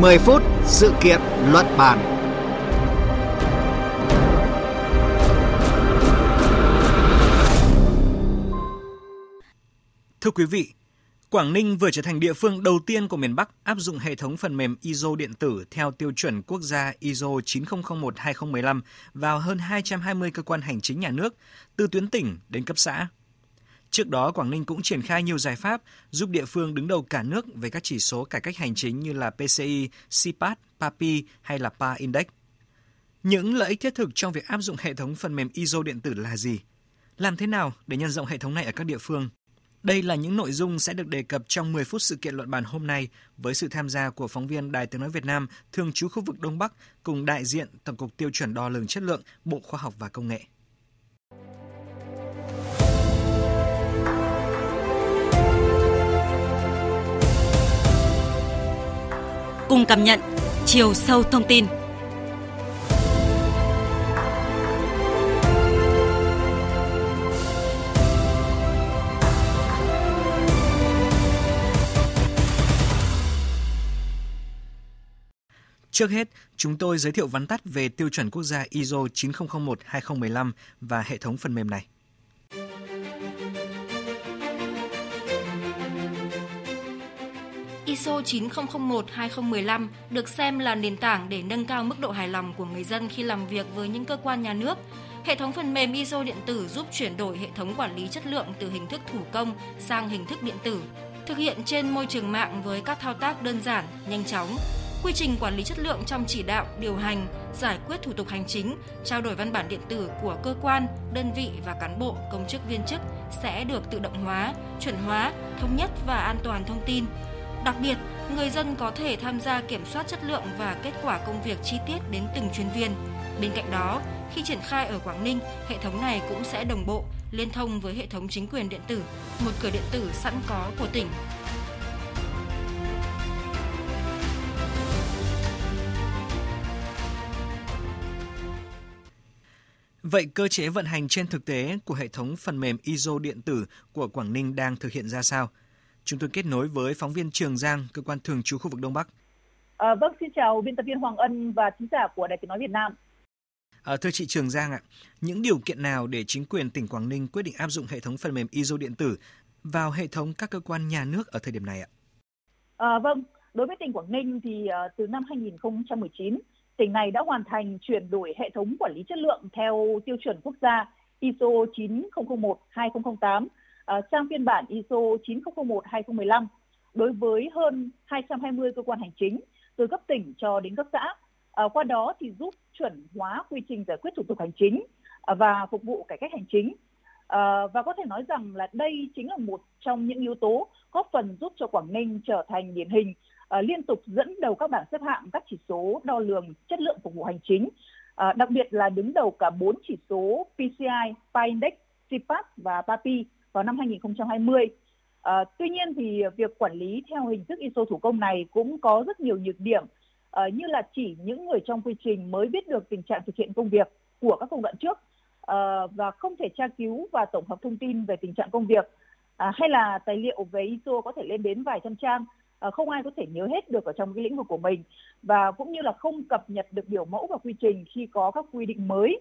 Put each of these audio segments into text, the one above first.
10 phút sự kiện luận bàn. Thưa quý vị, Quảng Ninh vừa trở thành địa phương đầu tiên của miền Bắc áp dụng hệ thống phần mềm ISO điện tử theo tiêu chuẩn quốc gia ISO 9001-2015 vào hơn 220 cơ quan hành chính nhà nước, từ tuyến tỉnh đến cấp xã. Trước đó, Quảng Ninh cũng triển khai nhiều giải pháp giúp địa phương đứng đầu cả nước về các chỉ số cải cách hành chính như là PCI, CPAT, PAPI hay là PA Index. Những lợi ích thiết thực trong việc áp dụng hệ thống phần mềm ISO điện tử là gì? Làm thế nào để nhân rộng hệ thống này ở các địa phương? Đây là những nội dung sẽ được đề cập trong 10 phút sự kiện luận bàn hôm nay với sự tham gia của phóng viên Đài Tiếng Nói Việt Nam thường trú khu vực Đông Bắc cùng đại diện Tổng cục Tiêu chuẩn Đo lường Chất lượng, Bộ Khoa học và Công nghệ. Cùng cảm nhận chiều sâu thông tin Trước hết, chúng tôi giới thiệu vắn tắt về tiêu chuẩn quốc gia ISO 9001-2015 và hệ thống phần mềm này. ISO 9001-2015 được xem là nền tảng để nâng cao mức độ hài lòng của người dân khi làm việc với những cơ quan nhà nước. Hệ thống phần mềm ISO điện tử giúp chuyển đổi hệ thống quản lý chất lượng từ hình thức thủ công sang hình thức điện tử, thực hiện trên môi trường mạng với các thao tác đơn giản, nhanh chóng, quy trình quản lý chất lượng trong chỉ đạo, điều hành, giải quyết thủ tục hành chính, trao đổi văn bản điện tử của cơ quan, đơn vị và cán bộ, công chức viên chức sẽ được tự động hóa, chuẩn hóa, thống nhất và an toàn thông tin. Đặc biệt, người dân có thể tham gia kiểm soát chất lượng và kết quả công việc chi tiết đến từng chuyên viên. Bên cạnh đó, khi triển khai ở Quảng Ninh, hệ thống này cũng sẽ đồng bộ, liên thông với hệ thống chính quyền điện tử, một cửa điện tử sẵn có của tỉnh Vậy cơ chế vận hành trên thực tế của hệ thống phần mềm ISO điện tử của Quảng Ninh đang thực hiện ra sao? Chúng tôi kết nối với phóng viên Trường Giang, cơ quan thường trú khu vực Đông Bắc. À, vâng, xin chào biên tập viên Hoàng Ân và thính giả của Đài Tiếng nói Việt Nam. À, thưa chị Trường Giang ạ, những điều kiện nào để chính quyền tỉnh Quảng Ninh quyết định áp dụng hệ thống phần mềm ISO điện tử vào hệ thống các cơ quan nhà nước ở thời điểm này ạ? À, vâng, đối với tỉnh Quảng Ninh thì uh, từ năm 2019 tỉnh này đã hoàn thành chuyển đổi hệ thống quản lý chất lượng theo tiêu chuẩn quốc gia ISO 9001-2008 uh, sang phiên bản ISO 9001-2015 đối với hơn 220 cơ quan hành chính từ cấp tỉnh cho đến cấp xã. Uh, qua đó thì giúp chuẩn hóa quy trình giải quyết thủ tục hành chính uh, và phục vụ cải cách hành chính. Uh, và có thể nói rằng là đây chính là một trong những yếu tố góp phần giúp cho Quảng Ninh trở thành điển hình uh, liên tục dẫn đầu các bảng xếp hạng các chỉ số đo lường chất lượng phục vụ hành chính, uh, đặc biệt là đứng đầu cả 4 chỉ số PCI, PI Index, CPAP và PAPI vào năm 2020. À, ờ, tuy nhiên thì việc quản lý theo hình thức ISO thủ công này cũng có rất nhiều nhược điểm à, như là chỉ những người trong quy trình mới biết được tình trạng thực hiện công việc của các công đoạn trước à, và không thể tra cứu và tổng hợp thông tin về tình trạng công việc à, hay là tài liệu về ISO có thể lên đến vài trăm trang à, không ai có thể nhớ hết được ở trong cái lĩnh vực của mình và cũng như là không cập nhật được biểu mẫu và quy trình khi có các quy định mới.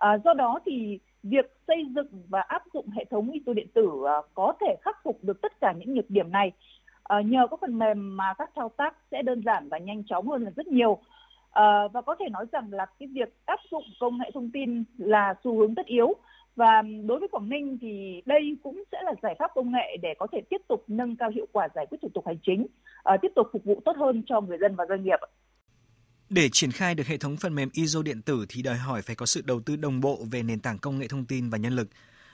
À, do đó thì việc xây dựng và áp dụng hệ thống ISO điện tử à, có thể khắc phục được tất cả những nhược điểm này à, nhờ có phần mềm mà các thao tác sẽ đơn giản và nhanh chóng hơn là rất nhiều. À, và có thể nói rằng là cái việc áp dụng công nghệ thông tin là xu hướng tất yếu và đối với Quảng Ninh thì đây cũng sẽ là giải pháp công nghệ để có thể tiếp tục nâng cao hiệu quả giải quyết thủ tục hành chính, à, tiếp tục phục vụ tốt hơn cho người dân và doanh nghiệp. Để triển khai được hệ thống phần mềm ISO điện tử thì đòi hỏi phải có sự đầu tư đồng bộ về nền tảng công nghệ thông tin và nhân lực.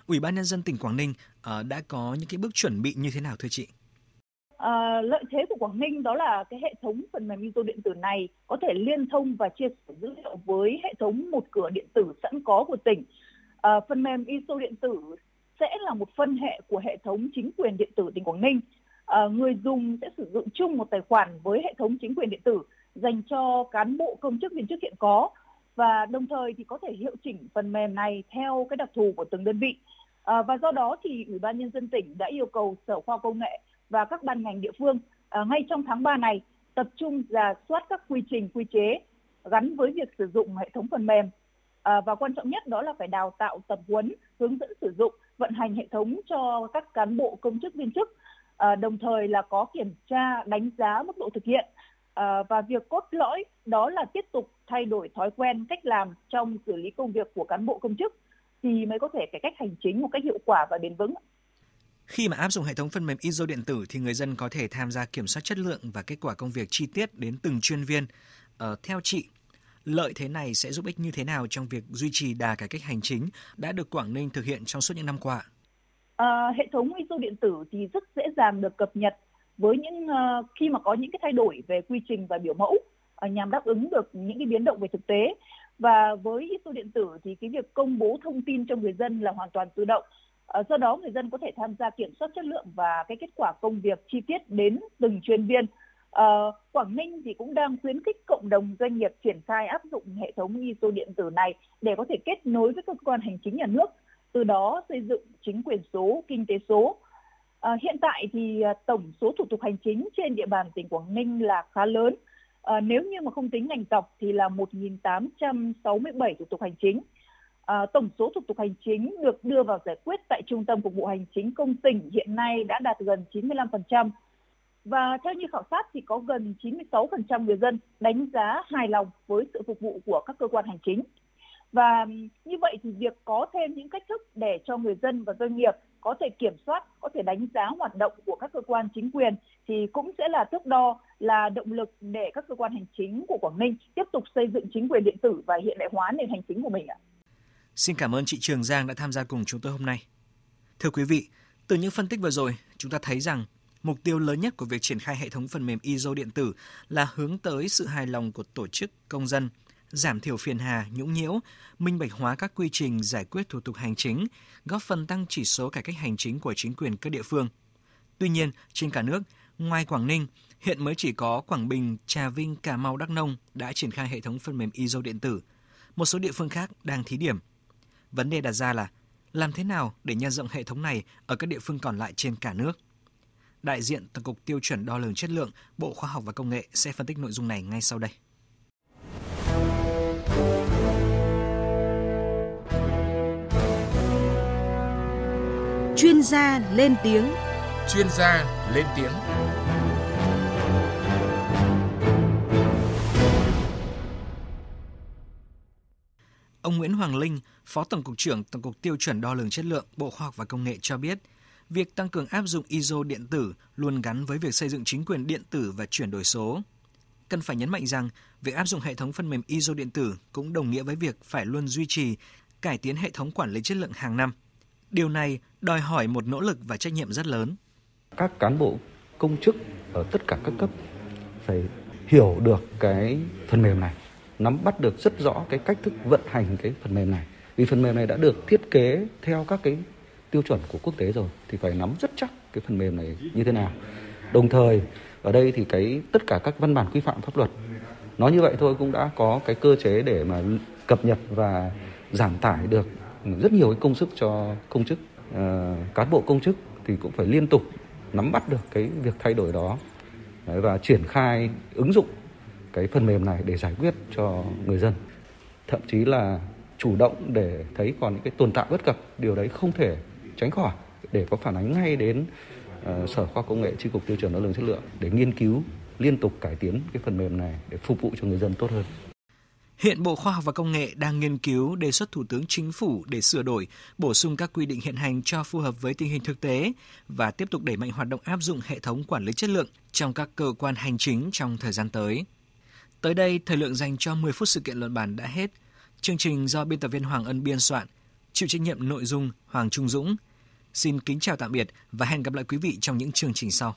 Ủy ban nhân dân tỉnh Quảng Ninh ờ, đã có những cái bước chuẩn bị như thế nào thưa chị? À, lợi thế của Quảng Ninh đó là cái hệ thống phần mềm ISO điện tử này có thể liên thông và chia sẻ dữ liệu với hệ thống một cửa điện tử sẵn có của tỉnh À, phần mềm ISO điện tử sẽ là một phân hệ của hệ thống chính quyền điện tử tỉnh Quảng Ninh. À, người dùng sẽ sử dụng chung một tài khoản với hệ thống chính quyền điện tử dành cho cán bộ công chức viên chức hiện có. Và đồng thời thì có thể hiệu chỉnh phần mềm này theo cái đặc thù của từng đơn vị. À, và do đó thì Ủy ban nhân dân tỉnh đã yêu cầu Sở Khoa Công nghệ và các ban ngành địa phương à, ngay trong tháng 3 này tập trung ra soát các quy trình quy chế gắn với việc sử dụng hệ thống phần mềm. À, và quan trọng nhất đó là phải đào tạo tập huấn hướng dẫn sử dụng vận hành hệ thống cho các cán bộ công chức viên chức. À, đồng thời là có kiểm tra đánh giá mức độ thực hiện à, và việc cốt lõi đó là tiếp tục thay đổi thói quen cách làm trong xử lý công việc của cán bộ công chức thì mới có thể cải cách hành chính một cách hiệu quả và bền vững. Khi mà áp dụng hệ thống phần mềm ISO điện tử thì người dân có thể tham gia kiểm soát chất lượng và kết quả công việc chi tiết đến từng chuyên viên. Ờ, theo chị, lợi thế này sẽ giúp ích như thế nào trong việc duy trì đà cải cách hành chính đã được Quảng Ninh thực hiện trong suốt những năm qua? À, hệ thống ISO điện tử thì rất dễ dàng được cập nhật với những uh, khi mà có những cái thay đổi về quy trình và biểu mẫu uh, nhằm đáp ứng được những cái biến động về thực tế. Và với ISO điện tử thì cái việc công bố thông tin cho người dân là hoàn toàn tự động. Uh, do đó người dân có thể tham gia kiểm soát chất lượng và cái kết quả công việc chi tiết đến từng chuyên viên. Uh, Quảng Ninh thì cũng đang khuyến khích cộng đồng doanh nghiệp triển khai áp dụng hệ thống ISO điện tử này để có thể kết nối với cơ quan hành chính nhà nước từ đó xây dựng chính quyền số, kinh tế số. À, hiện tại thì ờ, tổng số thủ tục hành chính trên địa bàn tỉnh Quảng Ninh là khá lớn. À, nếu như mà không tính ngành tộc thì là 1.867 thủ tục hành chính. À, tổng số thủ tục hành chính được đưa vào giải quyết tại Trung tâm Phục vụ Hành chính công tỉnh hiện nay đã đạt gần 95%. Và theo như khảo sát thì có gần 96% người dân đánh giá hài lòng với sự phục vụ của các cơ quan hành chính. Và như vậy thì việc có thêm những cách thức để cho người dân và doanh nghiệp có thể kiểm soát, có thể đánh giá hoạt động của các cơ quan chính quyền thì cũng sẽ là thước đo, là động lực để các cơ quan hành chính của Quảng Ninh tiếp tục xây dựng chính quyền điện tử và hiện đại hóa nền hành chính của mình ạ. Xin cảm ơn chị Trường Giang đã tham gia cùng chúng tôi hôm nay. Thưa quý vị, từ những phân tích vừa rồi, chúng ta thấy rằng mục tiêu lớn nhất của việc triển khai hệ thống phần mềm ISO điện tử là hướng tới sự hài lòng của tổ chức, công dân – giảm thiểu phiền hà, nhũng nhiễu, minh bạch hóa các quy trình giải quyết thủ tục hành chính, góp phần tăng chỉ số cải cách hành chính của chính quyền các địa phương. Tuy nhiên, trên cả nước, ngoài Quảng Ninh, hiện mới chỉ có Quảng Bình, Trà Vinh, Cà Mau, Đắk Nông đã triển khai hệ thống phần mềm ISO điện tử. Một số địa phương khác đang thí điểm. Vấn đề đặt ra là làm thế nào để nhân rộng hệ thống này ở các địa phương còn lại trên cả nước? Đại diện Tổng cục Tiêu chuẩn Đo lường Chất lượng, Bộ Khoa học và Công nghệ sẽ phân tích nội dung này ngay sau đây. Gia lên tiếng. Chuyên gia lên tiếng. Ông Nguyễn Hoàng Linh, Phó Tổng cục trưởng Tổng cục Tiêu chuẩn Đo lường Chất lượng Bộ Khoa học và Công nghệ cho biết, việc tăng cường áp dụng ISO điện tử luôn gắn với việc xây dựng chính quyền điện tử và chuyển đổi số. Cần phải nhấn mạnh rằng, việc áp dụng hệ thống phần mềm ISO điện tử cũng đồng nghĩa với việc phải luôn duy trì, cải tiến hệ thống quản lý chất lượng hàng năm – Điều này đòi hỏi một nỗ lực và trách nhiệm rất lớn. Các cán bộ công chức ở tất cả các cấp phải hiểu được cái phần mềm này, nắm bắt được rất rõ cái cách thức vận hành cái phần mềm này. Vì phần mềm này đã được thiết kế theo các cái tiêu chuẩn của quốc tế rồi thì phải nắm rất chắc cái phần mềm này như thế nào. Đồng thời ở đây thì cái tất cả các văn bản quy phạm pháp luật nói như vậy thôi cũng đã có cái cơ chế để mà cập nhật và giảm tải được rất nhiều cái công sức cho công chức. À, cán bộ công chức thì cũng phải liên tục nắm bắt được cái việc thay đổi đó. Đấy, và triển khai ứng dụng cái phần mềm này để giải quyết cho người dân. Thậm chí là chủ động để thấy còn những cái tồn tại bất cập điều đấy không thể tránh khỏi để có phản ánh ngay đến uh, sở khoa công nghệ tri cục tiêu chuẩn đo lường chất lượng để nghiên cứu liên tục cải tiến cái phần mềm này để phục vụ cho người dân tốt hơn. Hiện Bộ Khoa học và Công nghệ đang nghiên cứu đề xuất Thủ tướng Chính phủ để sửa đổi, bổ sung các quy định hiện hành cho phù hợp với tình hình thực tế và tiếp tục đẩy mạnh hoạt động áp dụng hệ thống quản lý chất lượng trong các cơ quan hành chính trong thời gian tới. Tới đây, thời lượng dành cho 10 phút sự kiện luận bản đã hết. Chương trình do biên tập viên Hoàng Ân biên soạn, chịu trách nhiệm nội dung Hoàng Trung Dũng. Xin kính chào tạm biệt và hẹn gặp lại quý vị trong những chương trình sau.